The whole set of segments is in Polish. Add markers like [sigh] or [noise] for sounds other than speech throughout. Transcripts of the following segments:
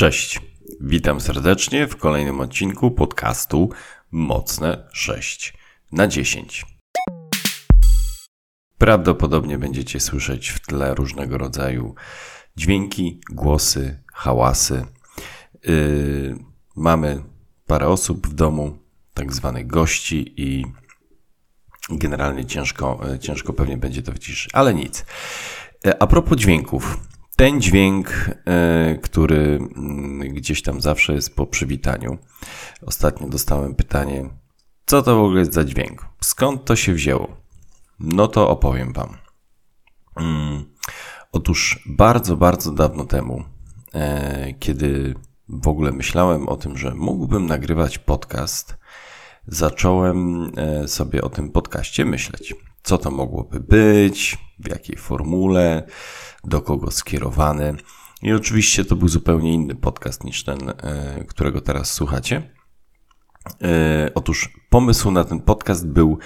Cześć, witam serdecznie w kolejnym odcinku podcastu Mocne 6 na 10. Prawdopodobnie będziecie słyszeć w tle różnego rodzaju dźwięki, głosy, hałasy. Yy, mamy parę osób w domu, tak zwanych gości i generalnie ciężko, ciężko pewnie będzie to wyciszyć, ale nic. A propos dźwięków, ten dźwięk, e, który mm, gdzieś tam zawsze jest po przywitaniu. Ostatnio dostałem pytanie, co to w ogóle jest za dźwięk? Skąd to się wzięło? No to opowiem Wam. Mm, otóż bardzo, bardzo dawno temu, e, kiedy w ogóle myślałem o tym, że mógłbym nagrywać podcast, zacząłem e, sobie o tym podcaście myśleć. Co to mogłoby być, w jakiej formule, do kogo skierowany. I oczywiście to był zupełnie inny podcast niż ten, e, którego teraz słuchacie. E, otóż pomysł na ten podcast był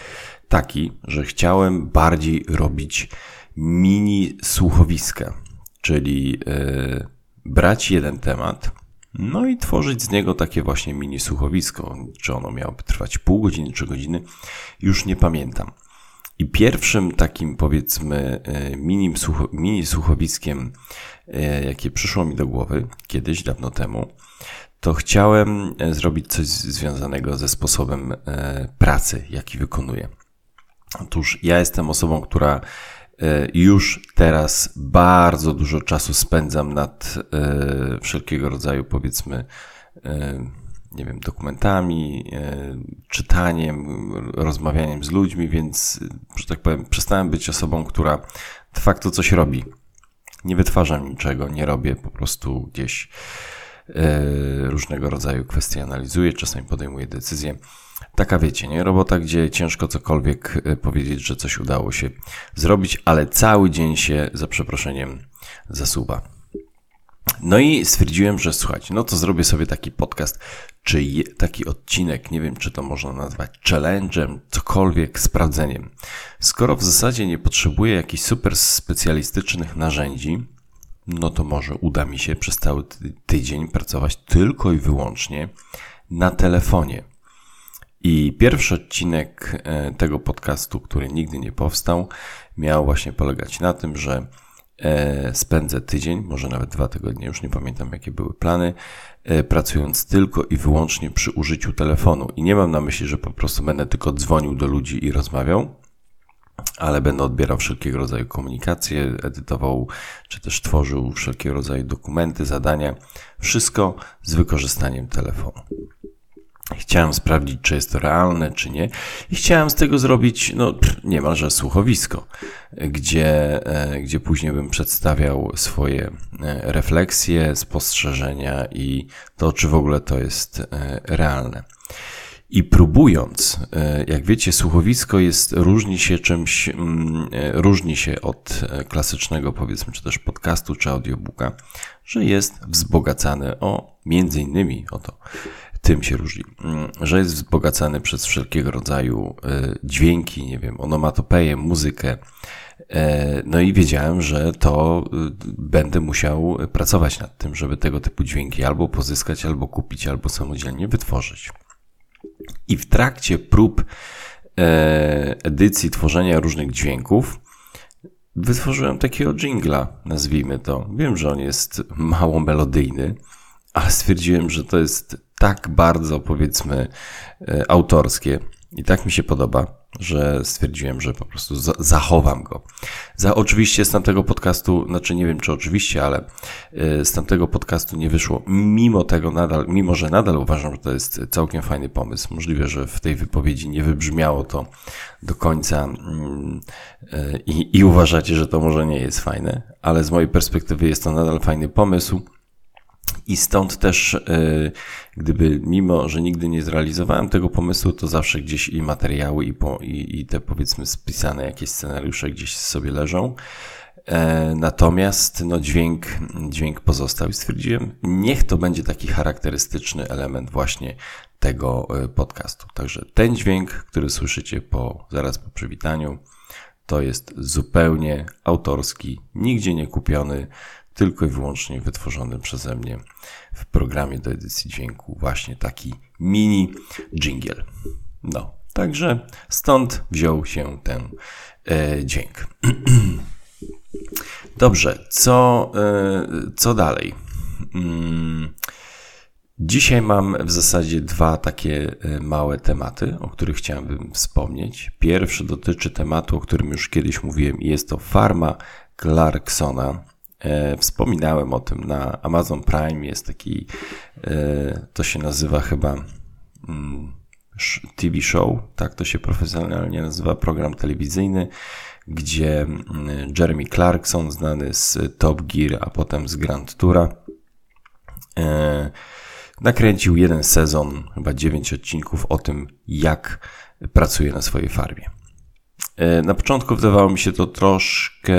taki, że chciałem bardziej robić mini słuchowiska, czyli e, brać jeden temat, no i tworzyć z niego takie właśnie mini słuchowisko. Czy ono miałoby trwać pół godziny czy godziny, już nie pamiętam. I pierwszym takim, powiedzmy, e, mini, słucho, mini słuchowiskiem, e, jakie przyszło mi do głowy kiedyś, dawno temu, to chciałem e, zrobić coś związanego ze sposobem pracy, jaki wykonuję. Otóż ja jestem osobą, która już teraz bardzo dużo czasu spędzam nad wszelkiego rodzaju, powiedzmy, nie wiem, dokumentami, e, czytaniem, rozmawianiem z ludźmi, więc, że tak powiem, przestałem być osobą, która de facto coś robi. Nie wytwarzam niczego, nie robię, po prostu gdzieś e, różnego rodzaju kwestie analizuję, czasami podejmuję decyzje. Taka wiecie, nie? Robota, gdzie ciężko cokolwiek e, powiedzieć, że coś udało się zrobić, ale cały dzień się, za przeproszeniem, zasuwa. No i stwierdziłem, że słuchajcie, no to zrobię sobie taki podcast, czy taki odcinek, nie wiem, czy to można nazwać challenge'em, cokolwiek, sprawdzeniem. Skoro w zasadzie nie potrzebuję jakichś super specjalistycznych narzędzi, no to może uda mi się przez cały tydzień pracować tylko i wyłącznie na telefonie. I pierwszy odcinek e, tego podcastu, który nigdy nie powstał, miał właśnie polegać na tym, że spędzę tydzień, może nawet dwa tygodnie, już nie pamiętam jakie były plany, e, pracując tylko i wyłącznie przy użyciu telefonu. I nie mam na myśli, że po prostu będę tylko dzwonił do ludzi i rozmawiał, ale będę odbierał wszelkiego rodzaju komunikacje, edytował czy też tworzył wszelkiego rodzaju dokumenty, zadania. Wszystko z wykorzystaniem telefonu. Chciałem sprawdzić, czy jest to realne, czy nie. I chciałem z tego zrobić, no, niemalże słuchowisko, gdzie, e, gdzie później bym przedstawiał swoje e, refleksje, spostrzeżenia i to, czy w ogóle to jest e, realne. I próbując, jak wiecie, słuchowisko jest, różni się czymś, mm, różni się od klasycznego, powiedzmy, czy też podcastu, czy audiobooka, że jest wzbogacane o, między innymi o to, tym się różni, mm, że jest wzbogacany przez wszelkiego rodzaju e, dźwięki, nie wiem, onomatopeję, muzykę. E, no i wiedziałem, że to e, będę musiał pracować nad tym, żeby tego typu dźwięki albo pozyskać, albo kupić, albo samodzielnie wytworzyć. I w trakcie prób edycji, tworzenia różnych dźwięków, wytworzyłem takiego jingla, nazwijmy to. Wiem, że on jest mało melodyjny, ale stwierdziłem, że to jest tak bardzo, powiedzmy, e, autorskie i tak mi się podoba, że stwierdziłem, że po prostu zachowam go. Za, oczywiście z tamtego podcastu, znaczy nie wiem czy oczywiście, ale e, z tamtego podcastu nie wyszło. Mimo tego nadal, mimo że nadal uważam, że to jest całkiem fajny pomysł. Możliwe, że w tej wypowiedzi nie wybrzmiało to do końca mm, e, i, i uważacie, że to może nie jest fajne, ale z mojej perspektywy jest to nadal fajny pomysł. I stąd też, e, gdyby, mimo że nigdy nie zrealizowałem tego pomysłu, to zawsze gdzieś i materiały, i, po, i, i te powiedzmy spisane jakieś scenariusze gdzieś sobie leżą. E, natomiast no, dźwięk, dźwięk pozostał i stwierdziłem, niech to będzie taki charakterystyczny element właśnie tego e, podcastu. Także ten dźwięk, który słyszycie po, zaraz po przywitaniu, to jest zupełnie autorski, nigdzie nie kupiony, tylko i wyłącznie wytworzony przeze mnie w programie do edycji dźwięku właśnie taki mini jingle. No, także stąd wziął się ten e, dźwięk. [clears throat] Dobrze, co, e, co dalej? Mm, dzisiaj mam w zasadzie dwa takie e, małe tematy, o których chciałbym wspomnieć. Pierwszy dotyczy tematu, o którym już kiedyś mówiłem, i jest to farma Clarksona. E, wspominałem o tym na Amazon Prime. Jest taki, to się nazywa chyba mm, TV show, tak to się profesjonalnie nazywa, program telewizyjny gdzie mm, Jeremy Clarkson, znany z Top Gear, a potem z Grand Toura, e, nakręcił jeden sezon, chyba dziewięć odcinków o tym, jak pracuje na swojej farmie. E, na początku wydawało mi się to troszkę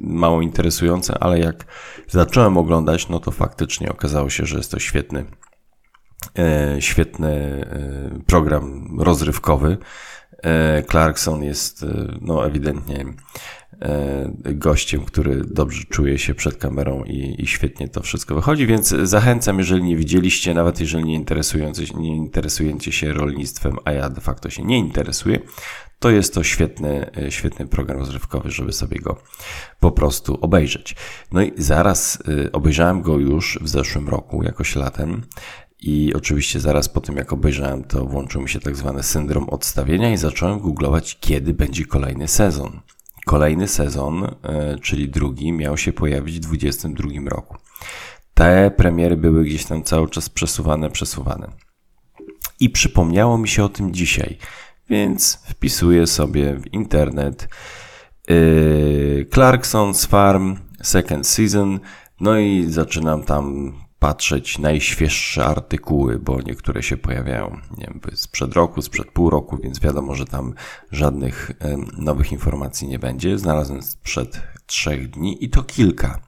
mało interesujące, ale jak zacząłem oglądać, no to faktycznie okazało się, że jest to świetny, e, świetny program rozrywkowy. E, Clarkson jest e, no, ewidentnie e, gościem, który dobrze czuje się przed kamerą i, i, świetnie to wszystko wychodzi, więc zachęcam, jeżeli nie widzieliście, nawet jeżeli nie, nie interesujecie się rolnictwem, a ja de facto się nie interesuję, to jest to świetny, świetny program rozrywkowy, żeby sobie go po prostu obejrzeć. No i zaraz obejrzałem go już w zeszłym roku, jakoś latem. I oczywiście zaraz po tym, jak obejrzałem, to włączył mi się tak zwany syndrom odstawienia i zacząłem googlować, kiedy będzie kolejny sezon. Kolejny sezon, e, czyli drugi, miał się pojawić w 2022 roku. Te premiery były gdzieś tam cały czas przesuwane, przesuwane. I przypomniało mi się o tym dzisiaj, więc wpisuję sobie w internet yy, Clarkson's Farm Second Season, no i zaczynam tam patrzeć najświeższe artykuły, bo niektóre się pojawiają nie wiem, sprzed roku, sprzed pół roku, więc wiadomo, że tam żadnych nowych informacji nie będzie. Znalazłem sprzed trzech dni i to kilka.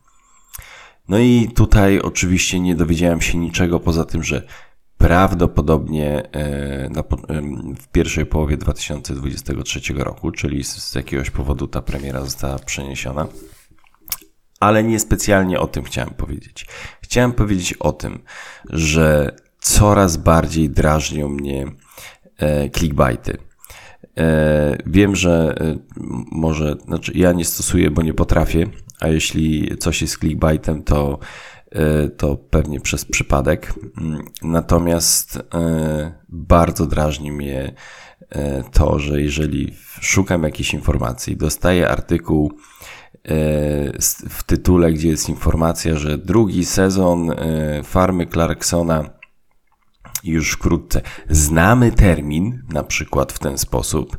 No i tutaj oczywiście nie dowiedziałem się niczego poza tym, że prawdopodobnie e, w pierwszej połowie 2023 roku, czyli z jakiegoś powodu ta premiera została przeniesiona ale nie specjalnie o tym chciałem powiedzieć. Chciałem powiedzieć o tym, że coraz bardziej drażnią mnie e, clickbaity. E, wiem, że e, może, znaczy ja nie stosuję, bo nie potrafię, a jeśli coś jest clickbaitem, to, e, to pewnie przez przypadek. Mm, natomiast e, bardzo drażni mnie e, to, że jeżeli szukam jakiejś informacji, dostaję artykuł, E, w tytule, gdzie jest informacja, że drugi sezon e, farmy Clarksona już wkrótce. Znamy termin, na przykład w ten sposób.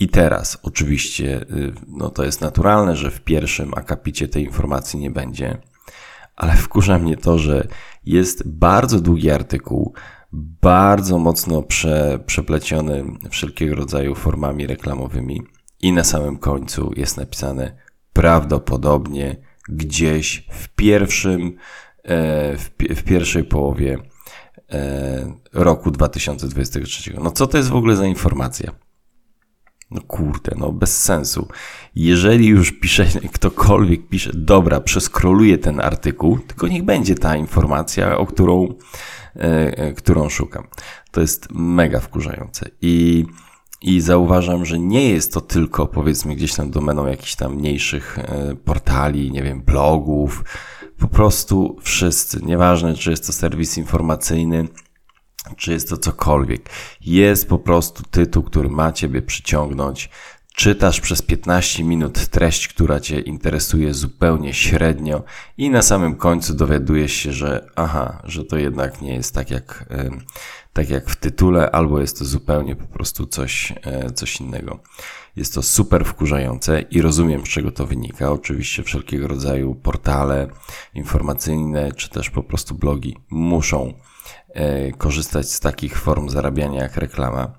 I teraz, oczywiście, e, no to jest naturalne, że w pierwszym akapicie tej informacji nie będzie, ale wkurza mnie to, że jest bardzo długi artykuł, bardzo mocno prze, przepleciony wszelkiego rodzaju formami reklamowymi, i na samym końcu jest napisane prawdopodobnie gdzieś w pierwszym, e, w, pierwszej połowie e, roku 2023. No co to jest w ogóle za informacja? No kurde, no bez sensu. Jeżeli już pisze, ktokolwiek pisze, dobra, przeskroluję ten artykuł, tylko niech będzie ta informacja, o którą, e, którą szukam. To jest mega wkurzające. I i zauważam, że nie jest to tylko powiedzmy gdzieś tam domeną jakichś tam mniejszych e, portali, nie wiem, blogów. Po prostu wszyscy, nieważne czy jest to serwis informacyjny, czy jest to cokolwiek. Jest po prostu tytuł, który ma Ciebie przyciągnąć. Czytasz przez 15 minut treść, która Cię interesuje zupełnie średnio i na samym końcu dowiadujesz się, że aha, że to jednak nie jest tak jak, tak jak w tytule, albo jest to zupełnie po prostu coś, e, coś innego. Jest to super wkurzające i rozumiem, z czego to wynika. Oczywiście wszelkiego rodzaju portale informacyjne, czy też po prostu blogi muszą korzystać z takich form zarabiania jak reklama,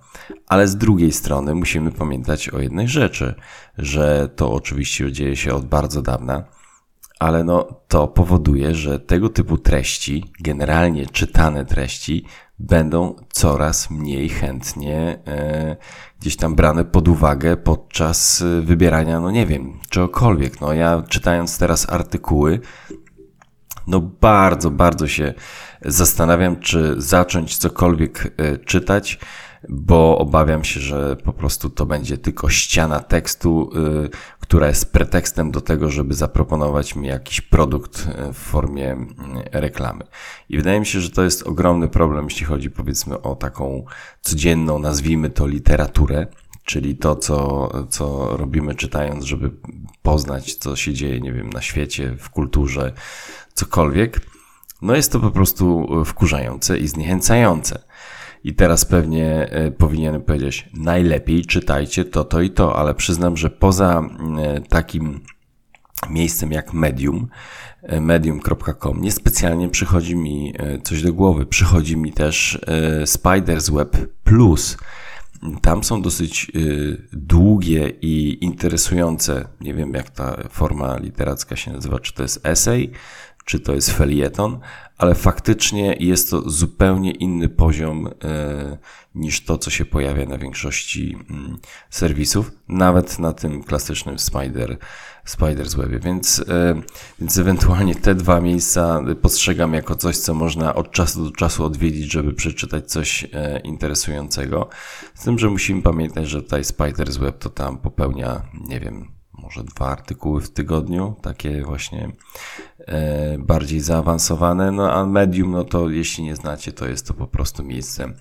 ale z drugiej strony musimy pamiętać o jednej rzeczy, że to oczywiście dzieje się od bardzo dawna, ale no, to powoduje, że tego typu treści, generalnie czytane treści, będą coraz mniej chętnie e, gdzieś tam brane pod uwagę podczas e, wybierania, no nie wiem, czegokolwiek. No ja czytając teraz artykuły, No bardzo, bardzo się zastanawiam, czy zacząć cokolwiek e, czytać, bo obawiam się, że po prostu to będzie tylko ściana tekstu, e, która jest pretekstem do tego, żeby zaproponować mi jakiś produkt e, w formie reklamy. I wydaje mi się, że to jest ogromny problem, jeśli chodzi powiedzmy o taką codzienną, nazwijmy to literaturę, czyli to, co, co robimy czytając, żeby poznać, co się dzieje, nie wiem, na świecie, w kulturze, cokolwiek. No jest to po prostu wkurzające i zniechęcające. I teraz pewnie e, powinienem powiedzieć, najlepiej czytajcie to, to i to, ale przyznam, że poza e, takim miejscem jak Medium, e, medium.com, niespecjalnie przychodzi mi coś do głowy. Przychodzi mi też Spider's Web Plus. Tam są dosyć długie i interesujące, nie wiem jak ta forma literacka się nazywa, czy to jest essay, czy to jest felieton, ale faktycznie jest to zupełnie inny poziom e, niż to, co się pojawia na większości mm, serwisów, nawet na tym klasycznym Spider, Spider's Webie. Więc, e, więc ewentualnie te dwa miejsca postrzegam jako coś, co można od czasu do czasu odwiedzić, żeby przeczytać coś e, interesującego. Z tym, że musimy pamiętać, że tutaj Spider's Web to tam popełnia, nie wiem, może dwa artykuły w tygodniu, takie właśnie e, bardziej zaawansowane. No a medium, no to jeśli nie znacie, to jest to po prostu miejsce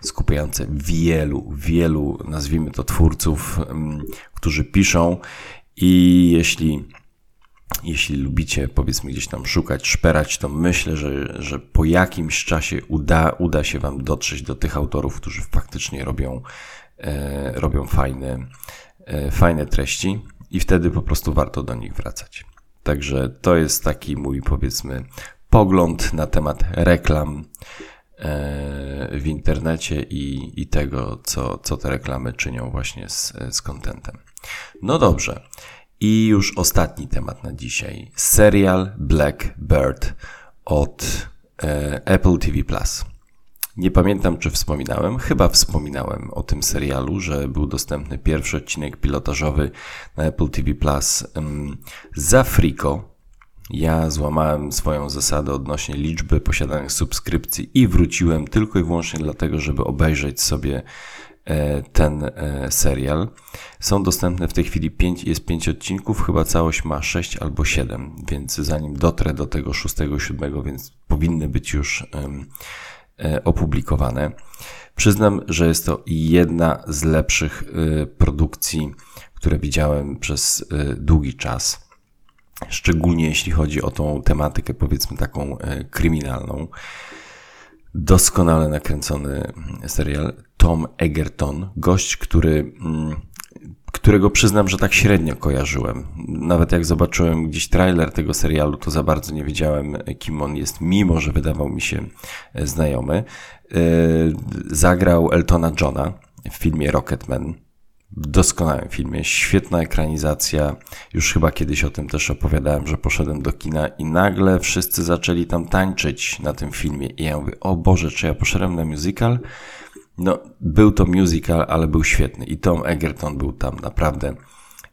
skupiające wielu, wielu, nazwijmy to twórców, m, mm, którzy piszą i jeśli jeśli lubicie, powiedzmy, gdzieś tam szukać, szperać, to myślę, że, że po jakimś czasie uda, uda się Wam dotrzeć do tych autorów, którzy faktycznie robią, e, robią fajne, e, fajne treści i wtedy po prostu warto do nich wracać. Także to jest taki mój, powiedzmy, pogląd na temat reklam e, w internecie i, i tego, co, co te reklamy czynią właśnie z, z. No dobrze. I już ostatni temat na dzisiaj. Serial Blackbird od e, Apple TV Plus. Nie pamiętam, czy wspominałem, chyba wspominałem o tym serialu, że był dostępny pierwszy odcinek pilotażowy na Apple TV Plus za Frico. Ja złamałem swoją zasadę odnośnie liczby posiadanych subskrypcji i wróciłem tylko i wyłącznie dlatego, żeby obejrzeć sobie e, ten e, serial. Są dostępne w tej chwili 5, jest 5 odcinków, chyba całość ma 6 albo 7, więc zanim dotrę do tego 6, 7, więc powinny być już opublikowane. Przyznam, że jest to jedna z lepszych e, produkcji, które widziałem przez e, długi czas. Szczególnie jeśli chodzi o tą tematykę, powiedzmy taką kryminalną. Doskonale nakręcony serial. Tom Egerton, gość, który mm, którego przyznam, że tak średnio kojarzyłem. Nawet jak zobaczyłem gdzieś trailer tego serialu, to za bardzo nie wiedziałem, kim on jest, mimo że wydawał mi się e, znajomy. E, zagrał Eltona Johna w filmie Rocketman. W doskonałym filmie, świetna ekranizacja. Już chyba kiedyś o tym też opowiadałem, że poszedłem do kina i nagle wszyscy zaczęli tam tańczyć na tym filmie. I ja mówię, o Boże, czy ja poszedłem na musical? No, był to musical, ale był świetny i Tom Egerton był tam naprawdę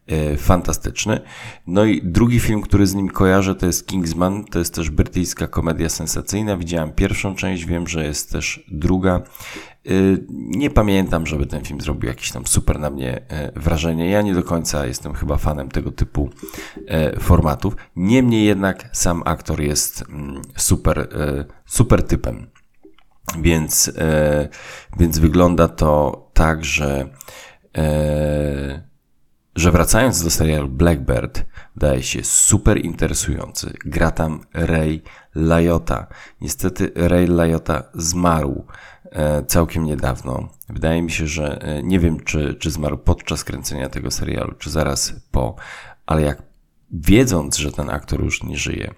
e, fantastyczny. No i drugi film, który z nim kojarzę, to jest Kingsman. To jest też brytyjska komedia sensacyjna. Widziałem pierwszą część, wiem, że jest też druga. E, nie pamiętam, żeby ten film zrobił jakieś tam super na mnie e, wrażenie. Ja nie do końca jestem chyba fanem tego typu formatów. Niemniej jednak sam aktor jest mm, super, super typem. Więc, e, więc wygląda to tak, że, e, że wracając do serialu Blackbird, daje się super interesujący. Gra tam Ray Liotta. Niestety Ray Liotta zmarł e, całkiem niedawno. Wydaje mi się, że e, nie wiem, czy, czy zmarł podczas kręcenia tego serialu, czy zaraz po, ale jak wiedząc, że ten aktor już nie żyje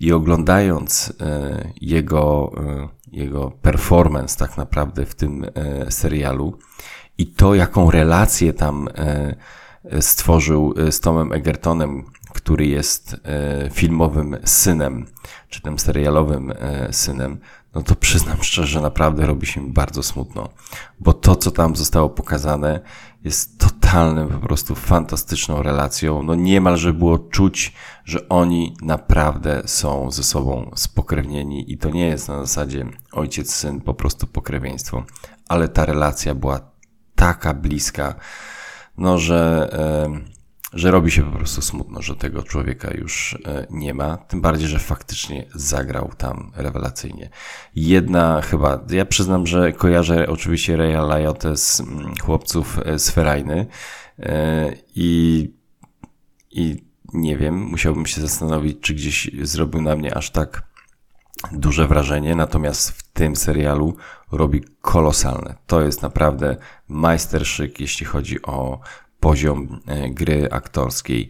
i oglądając e, jego e, jego performance tak naprawdę w tym e, serialu i to, jaką relację tam e, stworzył e, z Tomem Egertonem, który jest filmowym synem, czy tym serialowym synem, no to przyznam szczerze, naprawdę robi się bardzo smutno, bo to, co tam zostało pokazane, jest totalnym, po prostu fantastyczną relacją. No niemalże było czuć, że oni naprawdę są ze sobą spokrewnieni i to nie jest na zasadzie ojciec-syn, po prostu pokrewieństwo, ale ta relacja była taka bliska, no że, że robi się po prostu smutno, że tego człowieka już e, nie ma. Tym bardziej, że faktycznie zagrał tam rewelacyjnie. Jedna chyba, ja przyznam, że kojarzę oczywiście Real Liotte z mm, chłopców e, z Ferajny e, i, i nie wiem, musiałbym się zastanowić, czy gdzieś zrobił na mnie aż tak duże wrażenie, natomiast w tym serialu robi kolosalne. To jest naprawdę majsterszyk, jeśli chodzi o poziom e, gry aktorskiej.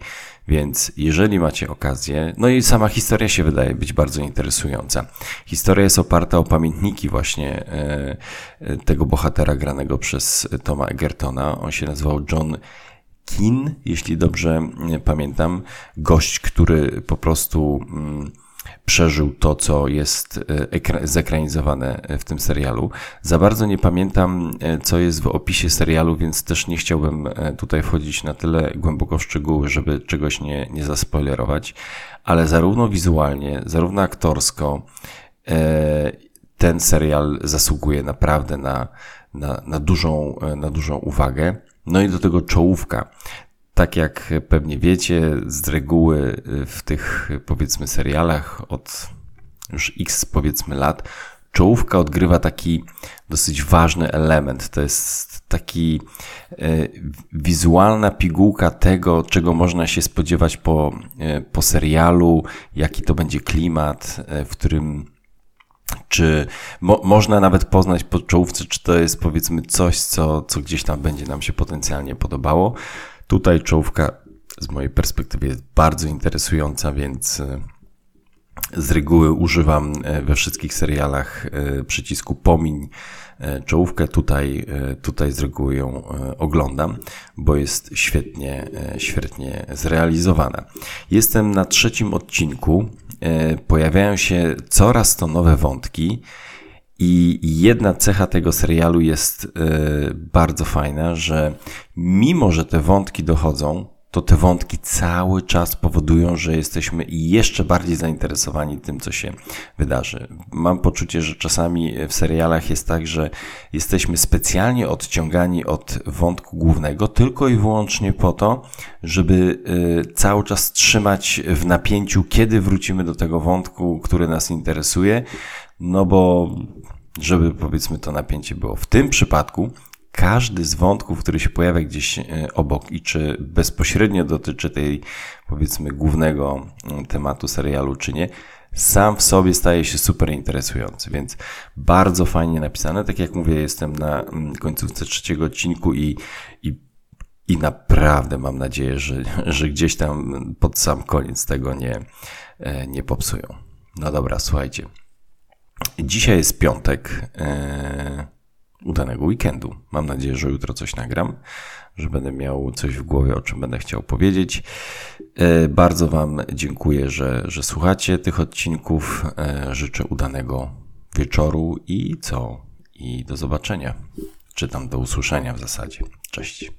Więc jeżeli macie okazję, no i sama historia się wydaje być bardzo interesująca. Historia jest oparta o pamiętniki właśnie e, e, tego bohatera granego przez Toma Egertona. On się nazywał John Kin, jeśli dobrze pamiętam. Gość, który po prostu mm, przeżył to, co jest e, zekranizowane w tym serialu. Za bardzo nie pamiętam, e, co jest w opisie serialu, więc też nie chciałbym e, tutaj wchodzić na tyle głęboko w szczegóły, żeby czegoś nie, nie zaspoilerować, ale zarówno wizualnie, zarówno aktorsko, ten serial zasługuje naprawdę na, na, na, dużą, na dużą uwagę. No i do tego czołówka. Tak jak pewnie wiecie, z reguły w tych powiedzmy serialach od już x powiedzmy lat, czołówka odgrywa taki dosyć ważny element. To jest taki e, wizualna pigułka tego, czego można się spodziewać po, po serialu, jaki to będzie klimat, w którym czy mo można nawet poznać po czołówce, czy to jest powiedzmy coś, co, co gdzieś tam będzie nam się potencjalnie podobało. Tutaj czołówka z mojej perspektywy jest bardzo interesująca, więc e, z reguły używam e, we wszystkich serialach e, przycisku pomiń czołówkę. Tutaj, tutaj z reguły ją oglądam, bo jest świetnie, świetnie zrealizowana. Jestem na trzecim odcinku. Pojawiają się coraz to nowe wątki. I jedna cecha tego serialu jest yy, bardzo fajna, że mimo, że te wątki dochodzą, to te wątki cały czas powodują, że jesteśmy jeszcze bardziej zainteresowani tym, co się wydarzy. Mam poczucie, że czasami w serialach jest tak, że jesteśmy specjalnie odciągani od wątku głównego tylko i wyłącznie po to, żeby y, cały czas trzymać w napięciu, kiedy wrócimy do tego wątku, który nas interesuje, no bo żeby powiedzmy to napięcie było. W tym przypadku każdy z wątków, który się pojawia gdzieś e, obok i czy bezpośrednio dotyczy tej powiedzmy głównego mm, tematu serialu, czy nie, sam w sobie staje się super interesujący, więc bardzo fajnie napisane. Tak jak mówię, jestem na mm, końcówce trzeciego odcinku i, i, i naprawdę mam nadzieję, że, [laughs] że gdzieś tam pod sam koniec tego nie, e, nie popsują. No dobra, słuchajcie. Dzisiaj jest piątek. E, udanego weekendu. Mam nadzieję, że jutro coś nagram, że będę miał coś w głowie, o czym będę chciał powiedzieć. E, bardzo Wam dziękuję, że, że słuchacie tych odcinków. E, życzę udanego wieczoru i co? I do zobaczenia. Czy tam do usłyszenia w zasadzie. Cześć.